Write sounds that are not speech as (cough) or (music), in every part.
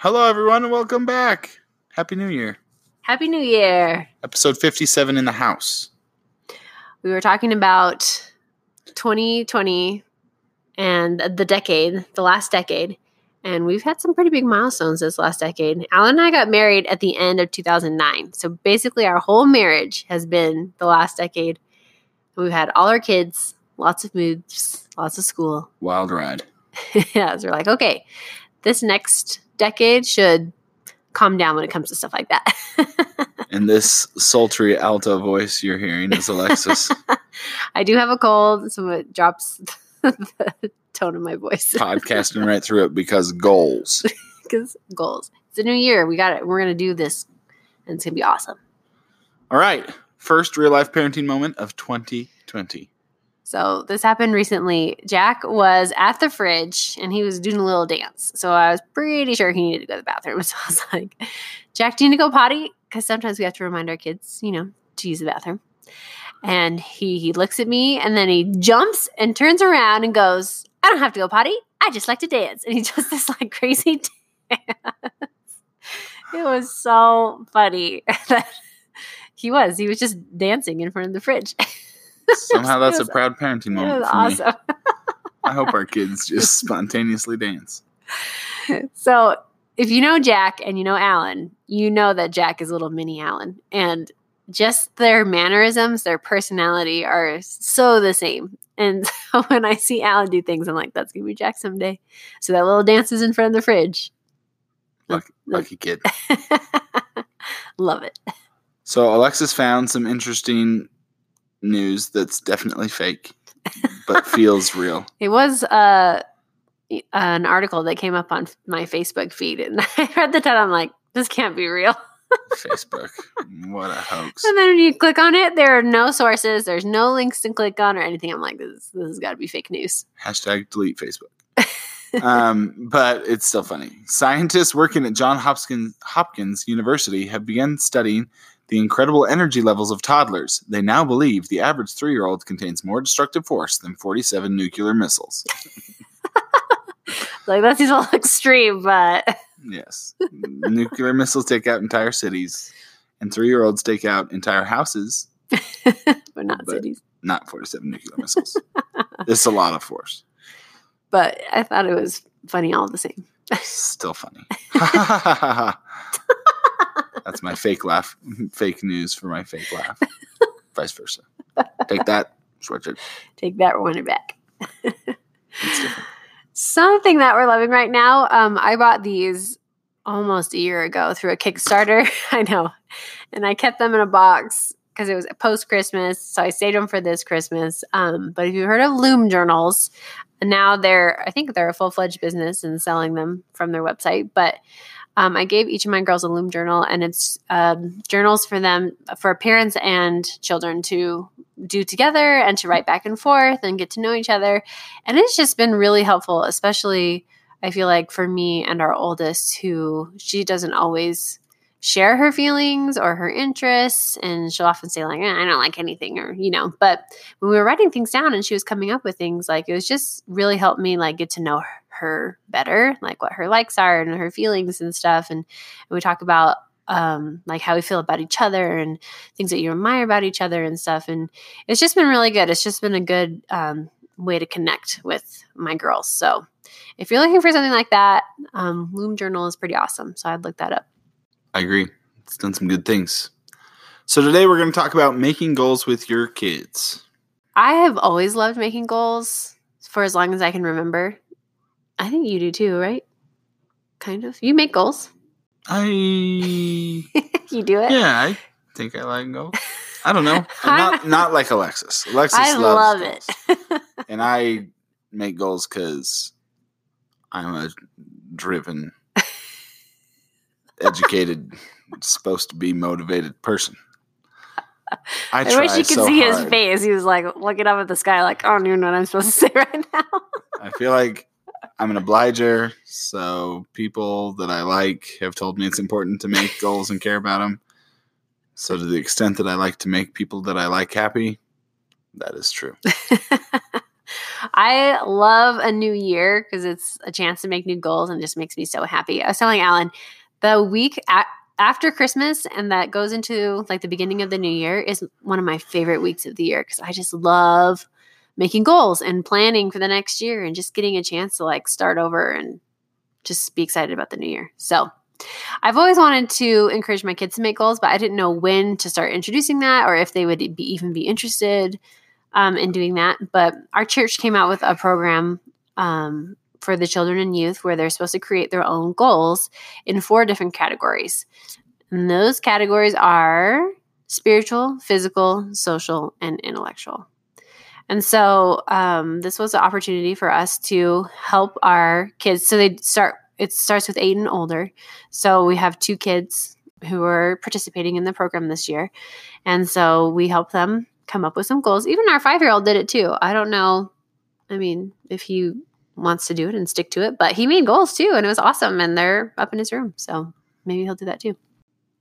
Hello, everyone, and welcome back. Happy New Year. Happy New Year. Episode 57 in the house. We were talking about 2020 and the decade, the last decade. And we've had some pretty big milestones this last decade. Alan and I got married at the end of 2009. So basically, our whole marriage has been the last decade. We've had all our kids, lots of moves, lots of school. Wild ride. (laughs) yeah, so we're like, okay, this next decade should calm down when it comes to stuff like that. (laughs) and this sultry alto voice you're hearing is Alexis. (laughs) I do have a cold, so it drops (laughs) the tone of my voice. Podcasting right through it because goals. Because goals. It's a new year. We got it. We're gonna do this, and it's gonna be awesome. All right. First real life parenting moment of 2020. So this happened recently. Jack was at the fridge and he was doing a little dance. So I was pretty sure he needed to go to the bathroom. (laughs) So I was like, Jack, do you need to go potty? Because sometimes we have to remind our kids, you know, to use the bathroom. And he he looks at me and then he jumps and turns around and goes, I don't have to go potty. I just like to dance. And he (laughs) does this like crazy dance. It was so funny (laughs) that he was. He was just dancing in front of the fridge. Somehow that's a proud parenting moment. for awesome. Me. I hope our kids (laughs) just spontaneously dance. So, if you know Jack and you know Alan, you know that Jack is little mini Alan. And just their mannerisms, their personality are so the same. And (laughs) so when I see Alan do things, I'm like, that's going to be Jack someday. So that little dance is in front of the fridge. Lucky, lucky kid. (laughs) Love it. So Alexis found some interesting news that's definitely fake, but feels (laughs) real. It was uh, an article that came up on my Facebook feed, and (laughs) I read the title. I'm like, this can't be real. (laughs) Facebook, what a hoax! And then when you click on it, there are no sources. There's no links to click on or anything. I'm like, this, this has got to be fake news. Hashtag delete Facebook. um, but it's still funny. Scientists working at John Hopkins, Hopkins University have begun studying the incredible energy levels of toddlers. They now believe the average three year old contains more destructive force than 47 nuclear missiles. like, that seems a little (laughs) extreme, but. yes. nuclear missiles take out entire cities, and three year olds take out entire houses. (laughs) but not but cities. Not 47 nuclear missiles. it's a lot of force. But I thought it was funny all the same. Still funny. (laughs) That's my fake laugh. (laughs) Fake news for my fake laugh. (laughs) Vice versa. Take that, switch it. Take that, run it back. Something that we're loving right now. Um, I bought these almost a year ago through a Kickstarter. (laughs) I know, and I kept them in a box because it was post Christmas, so I saved them for this Christmas. Um, but if you've heard of Loom journals, now they're I think they're a full fledged business and selling them from their website, but um, I gave each of my girls a Loom journal, and it's um, journals for them, for parents and children to do together and to write back and forth and get to know each other. And it's just been really helpful, especially I feel like for me and our oldest, who she doesn't always share her feelings or her interests and she'll often say like eh, i don't like anything or you know but when we were writing things down and she was coming up with things like it was just really helped me like get to know her her better, like what her likes are and her feelings and stuff. And, and we talk about um, like how we feel about each other and things that you admire about each other and stuff. And it's just been really good. It's just been a good um, way to connect with my girls. So if you're looking for something like that, um, Loom Journal is pretty awesome. So I'd look that up. I agree. It's done some good things. So today we're going to talk about making goals with your kids. I have always loved making goals for as long as I can remember. I think you do too, right? Kind of. You make goals. I. (laughs) you do it. Yeah, I think I like goals. I don't know. not (laughs) not like Alexis. Alexis I love it, (laughs) and I make goals because I'm a driven educated, supposed to be motivated person. I, I, try wish you could so see his face. He was like looking up at the sky, like, I don't even know what I'm supposed to say right now. I feel like I'm an obliger, so people that I like have told me it's important to make (laughs) goals and care about them. So, to the extent that I like to make people that I like happy, that is true. (laughs) I love a new year because it's a chance to make new goals and just makes me so happy. I was telling Alan, the week a- after Christmas and that goes into like the beginning of the new year is one of my favorite weeks of the year because I just love making goals and planning for the next year and just getting a chance to like start over and just be excited about the new year. So, I've always wanted to encourage my kids to make goals, but I didn't know when to start introducing that or if they would be, even be interested um, in doing that. But our church came out with a program um, for the children and youth where they're supposed to create their own goals in four different categories. And those categories are spiritual, physical, social, and intellectual. And so um, this was an opportunity for us to help our kids. So they start. It starts with eight and older. So we have two kids who are participating in the program this year, and so we help them come up with some goals. Even our five year old did it too. I don't know. I mean, if he wants to do it and stick to it, but he made goals too, and it was awesome. And they're up in his room, so maybe he'll do that too.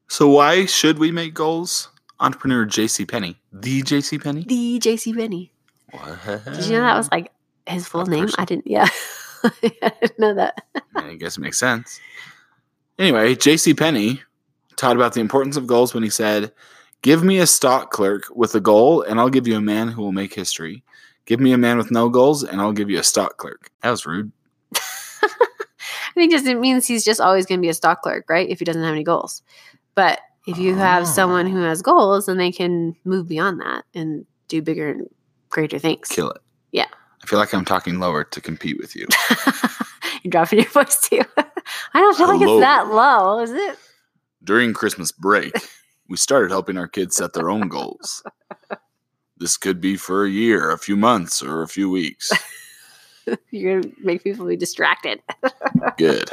So, why should we make goals? Entrepreneur JC Penney, the JC Penney. The JC Benny. What? Did you know that was like his full A name? person. I didn't. Yeah, (laughs) I didn't know that. I guess it makes sense. Anyway, J.C. Penney taught about the importance of goals when he said, "Give me a stock clerk with a goal, and I'll give you a man who will make history. Give me a man with no goals, and I'll give you a stock clerk." That was rude. (laughs) I think just it means he's just always going to be a stock clerk, right? If he doesn't have any goals. But if you have someone ah. who has goals, then they can move beyond that and do bigger and greater things. Kill it. Yeah. I feel like I'm talking lower to compete with you. (laughs) You're dropping your voice too. (laughs) I don't feel like it's that low, is it? During Christmas break, (laughs) we started helping our kids set their own goals. This could be for a year, a few months, or a few weeks. You're gonna make people be distracted. Good.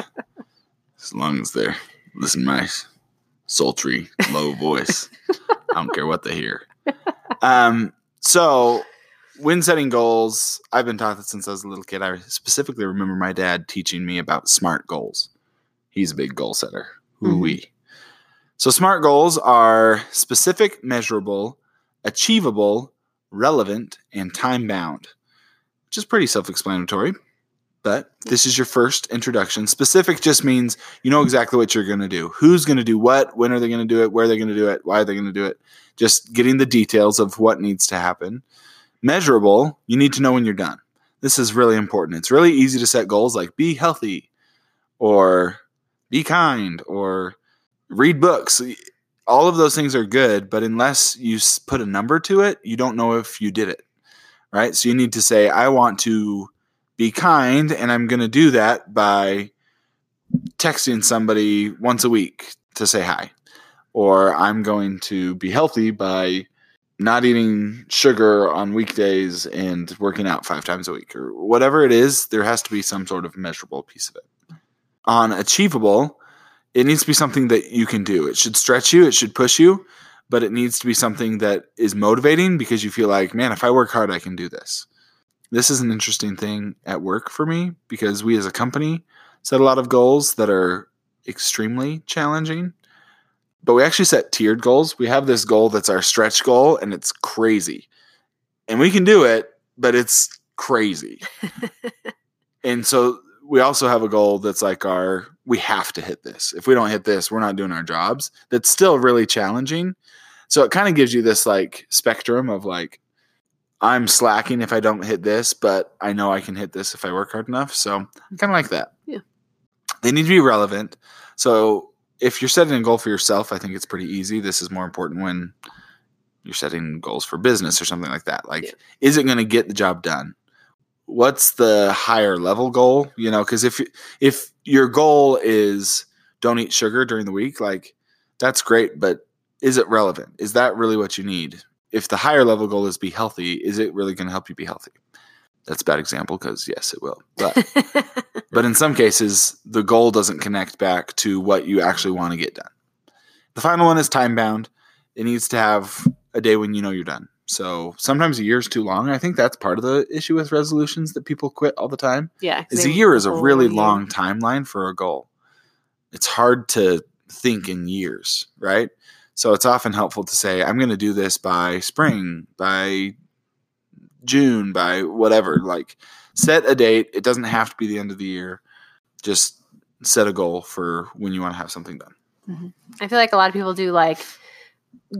As long as they're listen to my sultry, low voice. I don't care what they hear. Um, so when setting goals, I've been taught that since I was a little kid. I specifically remember my dad teaching me about SMART goals. He's a big goal setter. Who we. Mm-hmm. So SMART goals are specific, measurable, achievable, relevant, and time bound, which is pretty self explanatory. But this is your first introduction. Specific just means you know exactly what you're going to do. Who's going to do what? When are they going to do it? Where are they going to do it? Why are they going to do it? Just getting the details of what needs to happen. Measurable, you need to know when you're done. This is really important. It's really easy to set goals like be healthy or be kind or read books. All of those things are good, but unless you put a number to it, you don't know if you did it. Right? So you need to say, I want to be kind, and I'm going to do that by texting somebody once a week to say hi. Or I'm going to be healthy by not eating sugar on weekdays and working out five times a week, or whatever it is, there has to be some sort of measurable piece of it. On achievable, it needs to be something that you can do. It should stretch you, it should push you, but it needs to be something that is motivating because you feel like, man, if I work hard, I can do this. This is an interesting thing at work for me because we as a company set a lot of goals that are extremely challenging. But we actually set tiered goals. We have this goal that's our stretch goal and it's crazy. And we can do it, but it's crazy. (laughs) and so we also have a goal that's like our we have to hit this. If we don't hit this, we're not doing our jobs. That's still really challenging. So it kind of gives you this like spectrum of like I'm slacking if I don't hit this, but I know I can hit this if I work hard enough. So I kind of like that. Yeah. They need to be relevant. So if you're setting a goal for yourself, I think it's pretty easy. This is more important when you're setting goals for business or something like that. Like, Yeah. is it going to get the job done? What's the higher level goal? You know, because if if your goal is don't eat sugar during the week, like that's great, but is it relevant? Is that really what you need? If the higher level goal is be healthy, is it really going to help you be healthy? That's a bad example because yes, it will. But (laughs) but in some cases, the goal doesn't connect back to what you actually want to get done. The final one is time bound. It needs to have a day when you know you're done. So sometimes a year is too long. I think that's part of the issue with resolutions that people quit all the time. yeah, Is a year is a really year. long timeline for a goal. It's hard to think in years, right? So it's often helpful to say, I'm going to do this by spring, by June, by whatever. Like set a date. It doesn't have to be the end of the year. Just set a goal for when you want to have something done. I feel like a lot of people do like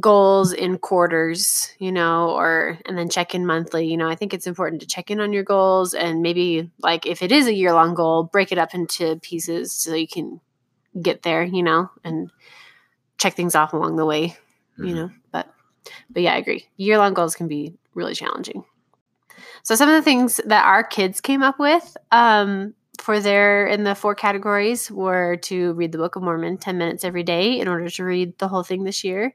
goals in quarters, you know, or and then check in monthly. You know, I think it's important to check in on your goals and maybe like if it is a year long goal, break it up into pieces so you can get there, you know, and check things off along the way, you Mhm. know. But but yeah, I agree. Year long goals can be really challenging. So some of the things that our kids came up with um, for their in the four categories were to read the Book of Mormon ten minutes every day in order to read the whole thing this year.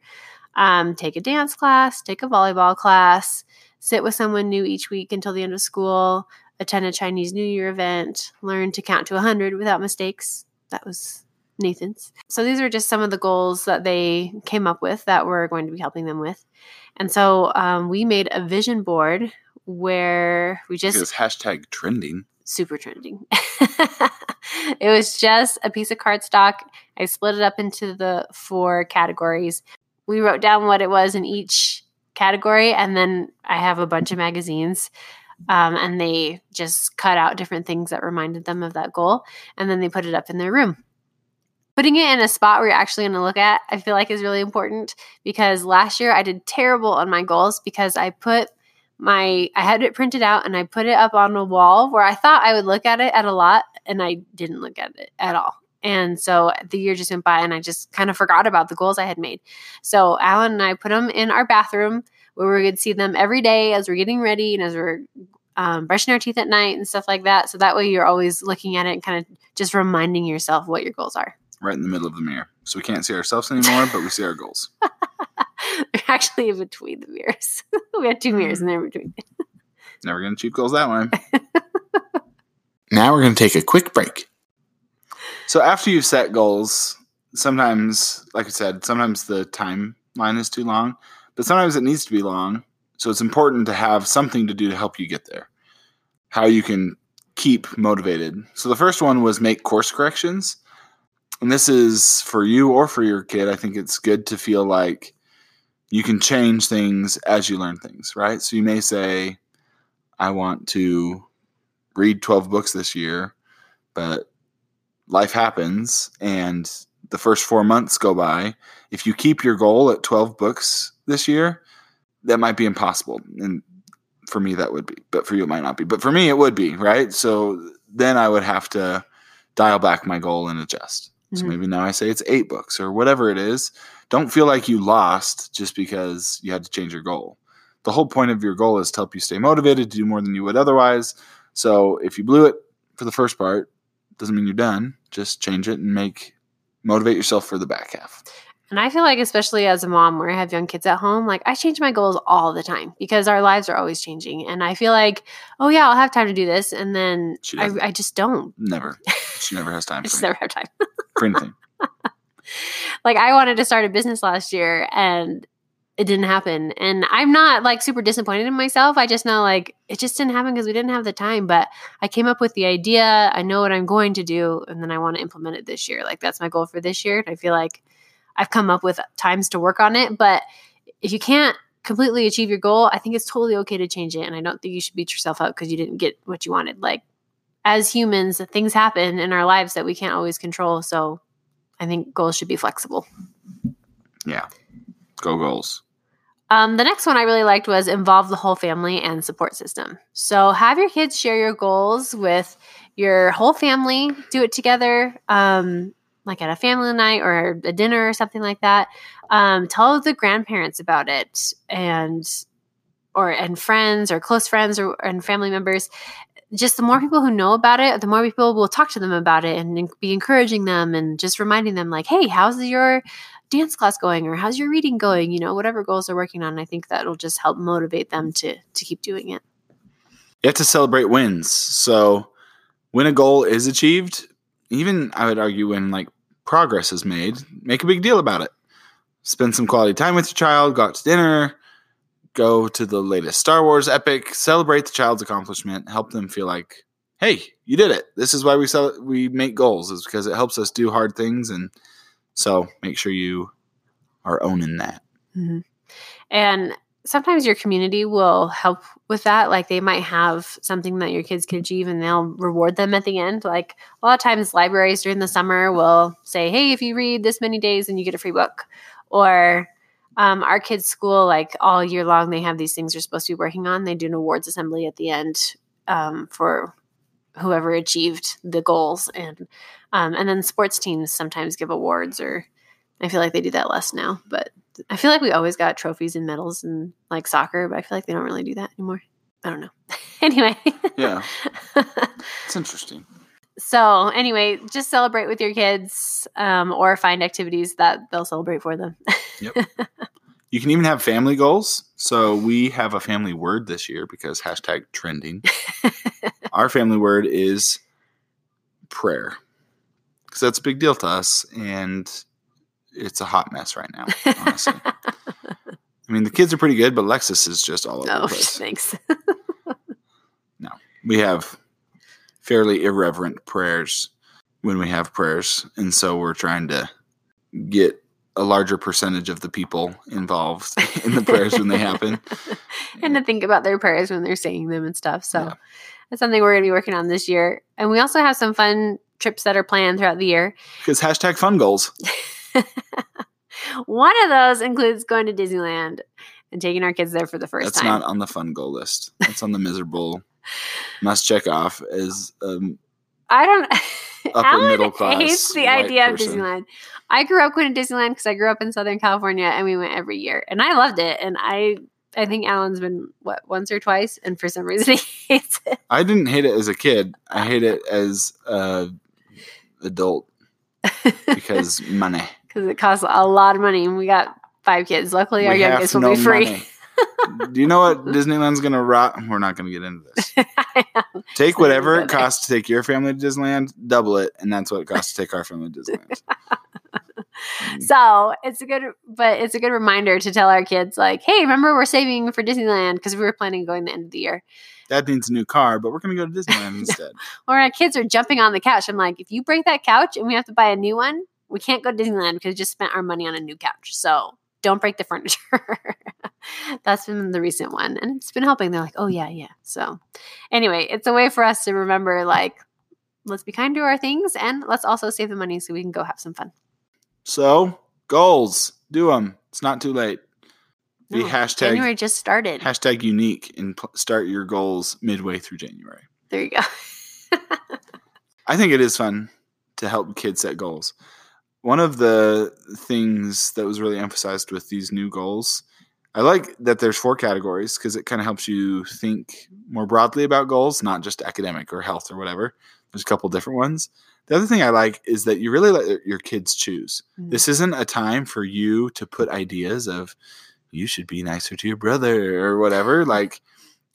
Um, take a dance class, take a volleyball class, sit with someone new each week until the end of school, attend a Chinese New Year event, learn to count to 100 without mistakes. That was Nathan's. So these are just some of the goals that they came up with that we're going to be helping them with. And so um, we made a vision board where we just Because hashtag trending. super trending. (laughs) it was just a piece of cardstock. I split it up into the four categories. We wrote down what it was in each category, and then I have a bunch of magazines. Um, and they just cut out different things that reminded them of that goal, and then they put it up in their room. Putting it in a spot where you're actually going to look at, I feel like is really important because last year I did terrible on my goals because I put my I had it printed out and I put it up on a wall where I thought I would look at it at a lot and I didn't look at it at all. And so the year just went by and I just kind of forgot about the goals I had made. So Alan and I put them in our bathroom where we could see them every day as we're getting ready and as we're um, brushing our teeth at night and stuff like that. So that way you're always looking at it and kind of just reminding yourself what your goals are. right in the middle of the mirror. So we can't see ourselves anymore, but we see our goals. (laughs) They're actually in between the mirrors. (laughs) we had two mirrors hmm. and they're in between. Never going to achieve goals that way. (laughs) now we're going to take a quick break. So after you've set goals, sometimes, like I said, sometimes the timeline is too long, but sometimes it needs to be long. So it's important to have something to do to help you get there. How you can keep motivated. So the first one was make course corrections. And this is for you or for your kid. I think it's good to feel like you can change things as you learn things, right? So you may say, I want to read 12 books this year, but life happens and the first four months go by. If you keep your goal at 12 books this year, that might be impossible. And for me, that would be, but for you, it might not be. But for me, it would be, right? So then I would have to dial back my goal and adjust. So Mhm. maybe now I say it's eight books or whatever it is. Don't feel like you lost just because you had to change your goal. The whole point of your goal is to help you stay motivated to do more than you would otherwise. So if you blew it for the first part, doesn't mean you're done. Just change it and make motivate yourself for the back half. And I feel like, especially as a mom where I have young kids at home, like I change my goals all the time because our lives are always changing. And I feel like, oh, yeah, I'll have time to do this. And then I. I just don't. Never. (laughs) She never has time just for, never have time. for anything. (laughs) (laughs) like I wanted to start a business last year and it didn't happen. And I'm not like super disappointed in myself. I just know like it just didn't happen because we didn't have the time. But I came up with the idea. I know what I'm going to do. And then I want to implement it this year. Like that's my goal for this year. And I feel like I've come up with times to work on it. But if you can't completely achieve your goal, I think it's totally okay to change it. And I don't think you should beat yourself up because you didn't get what you wanted. Like as humans, things happen in our lives that we can't always control. So I think goals should be flexible. Yeah. Go goals. Um, the next one I really liked was involve the whole family and support system. So have your kids share your goals with your whole family. Do it together, um, like at a family night or a dinner or something like that. Um, tell the grandparents about it and or and friends or close friends or and family members. Just the more people who know about it, the more people will talk to them about it and be encouraging them and just reminding them, like, "Hey, how's your dance class going or how's your reading going you know whatever goals they're working on i think that'll just help motivate them to to keep doing it You have to celebrate wins. So when a goal is achieved, even I would argue when like progress is made, make a big deal about it. Spend some quality time with your child, go out to dinner, go to the latest Star Wars epic, celebrate the child's accomplishment, help them feel like, hey, you did it. This is why we sell we make goals, is because it helps us do hard things and so make sure you are owning that. Mhm. And sometimes your community will help with that. Like they might have something that your kids can achieve and they'll reward them at the end. Like a lot of times, libraries during the summer will say, hey, if you read this many days, and you get a free book. Or um, our kids' school, like all year long, they have these things they're supposed to be working on. They do an awards assembly at the end um, for whoever achieved the goals. And um, and then sports teams sometimes give awards or I feel like they do that less now, but I feel like we always got trophies and medals and like soccer, but I feel like they don't really do that anymore. I don't know. (laughs) anyway. Yeah. (laughs) It's interesting. So anyway, just celebrate with your kids um, or find activities that they'll celebrate for them. (laughs) You can even have family goals. So we have a family word this year because hashtag trending. (laughs) Our family word is prayer. Because that's a big deal to us. And it's a hot mess right now, honestly. (laughs) I mean, the kids are pretty good, but Lexus is just all over the oh, place. thanks. No, we have fairly irreverent prayers when we have prayers. And so we're trying to get a larger percentage of the people involved (laughs) in the prayers when they happen. (laughs) and to think about their prayers when they're saying them and stuff. So Yeah. that's something we're going to be working on this year. And we also have some fun trips that are planned throughout the year. Because hashtag fun goals. (laughs) One of those includes going to Disneyland and taking our kids there for the first That's time. not on the fun goal list. That's on the miserable must check off is. um, I don't. (laughs) Upper Alan middle class hates the idea person. of Disneyland. I grew up going to Disneyland because I grew up in Southern California and we went every year, and I loved it. And I, I think Alan's been what once or twice, and for some reason (laughs) he hates it. I didn't hate it as a kid. I hate it as a adult (laughs) because money. because it costs a lot of money, and we got five kids. Luckily, our We have youngest will be free. (laughs) Do you know what Disneyland's gonna rot? We're not gonna get into this. (laughs) Take So whatever it costs to take your family to Disneyland, double it, and that's what it costs to take our family to Disneyland. (laughs) so it's a good, but it's a good reminder to tell our kids, like, hey, remember we're saving for Disneyland because we were planning going the end of the year. Dad needs a new car, but we're gonna go to Disneyland instead. Or our kids are jumping on the couch. I'm like, if you break that couch and we have to buy a new one, we can't go to Disneyland because we just spent our money on a new couch. So don't break the furniture. That's been the recent one. And it's been helping. They're like, oh, yeah, yeah. So anyway, it's a way for us to remember, like, let's be kind to our things and let's also save the money so we can go have some fun. So goals, do them. It's not too late. Be No, hashtag January just started. hashtag unique and pl- start your goals midway through January. there you go. (laughs) I think it is fun to help kids set goals. One of the things that was really emphasized with these new goals, I like that there's four categories because it kind of helps you think more broadly about goals, not just academic or health or whatever. There's a couple different ones. The other thing I like is that you really let your kids choose. Mhm. This isn't a time for you to put ideas of you should be nicer to your brother or whatever. (laughs) Like,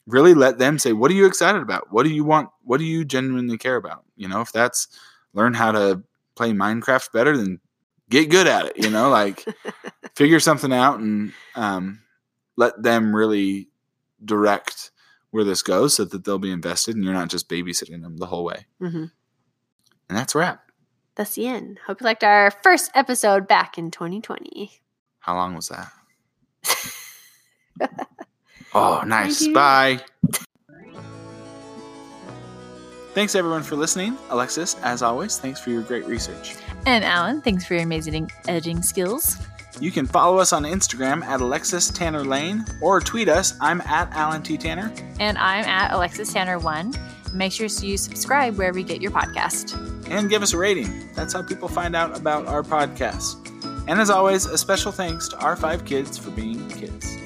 really let them say, what are you excited about? What do you want? What do you genuinely care about? You know, if that's learn how to play Minecraft better, then get good at it. You know, like (laughs) figure something out and um, let them really direct where this goes so that they'll be invested and you're not just babysitting them the whole way. Mm-hmm. And that's a wrap. That's the end. Hope you liked our first episode back in 2020. How long was that? (laughs) oh, nice. Bye. Thanks everyone for listening. Alexis, as always, thanks for your great research. And Alan, thanks for your amazing editing skills. You can follow us on Instagram at Alexis Tanner Lane or tweet us. I'm at Alan T. Tanner. And I'm at Alexis Tanner One. Make sure you subscribe wherever you get your podcast. And give us a rating. That's how people find out about our podcast. And as always, a special thanks to our five kids for being kids.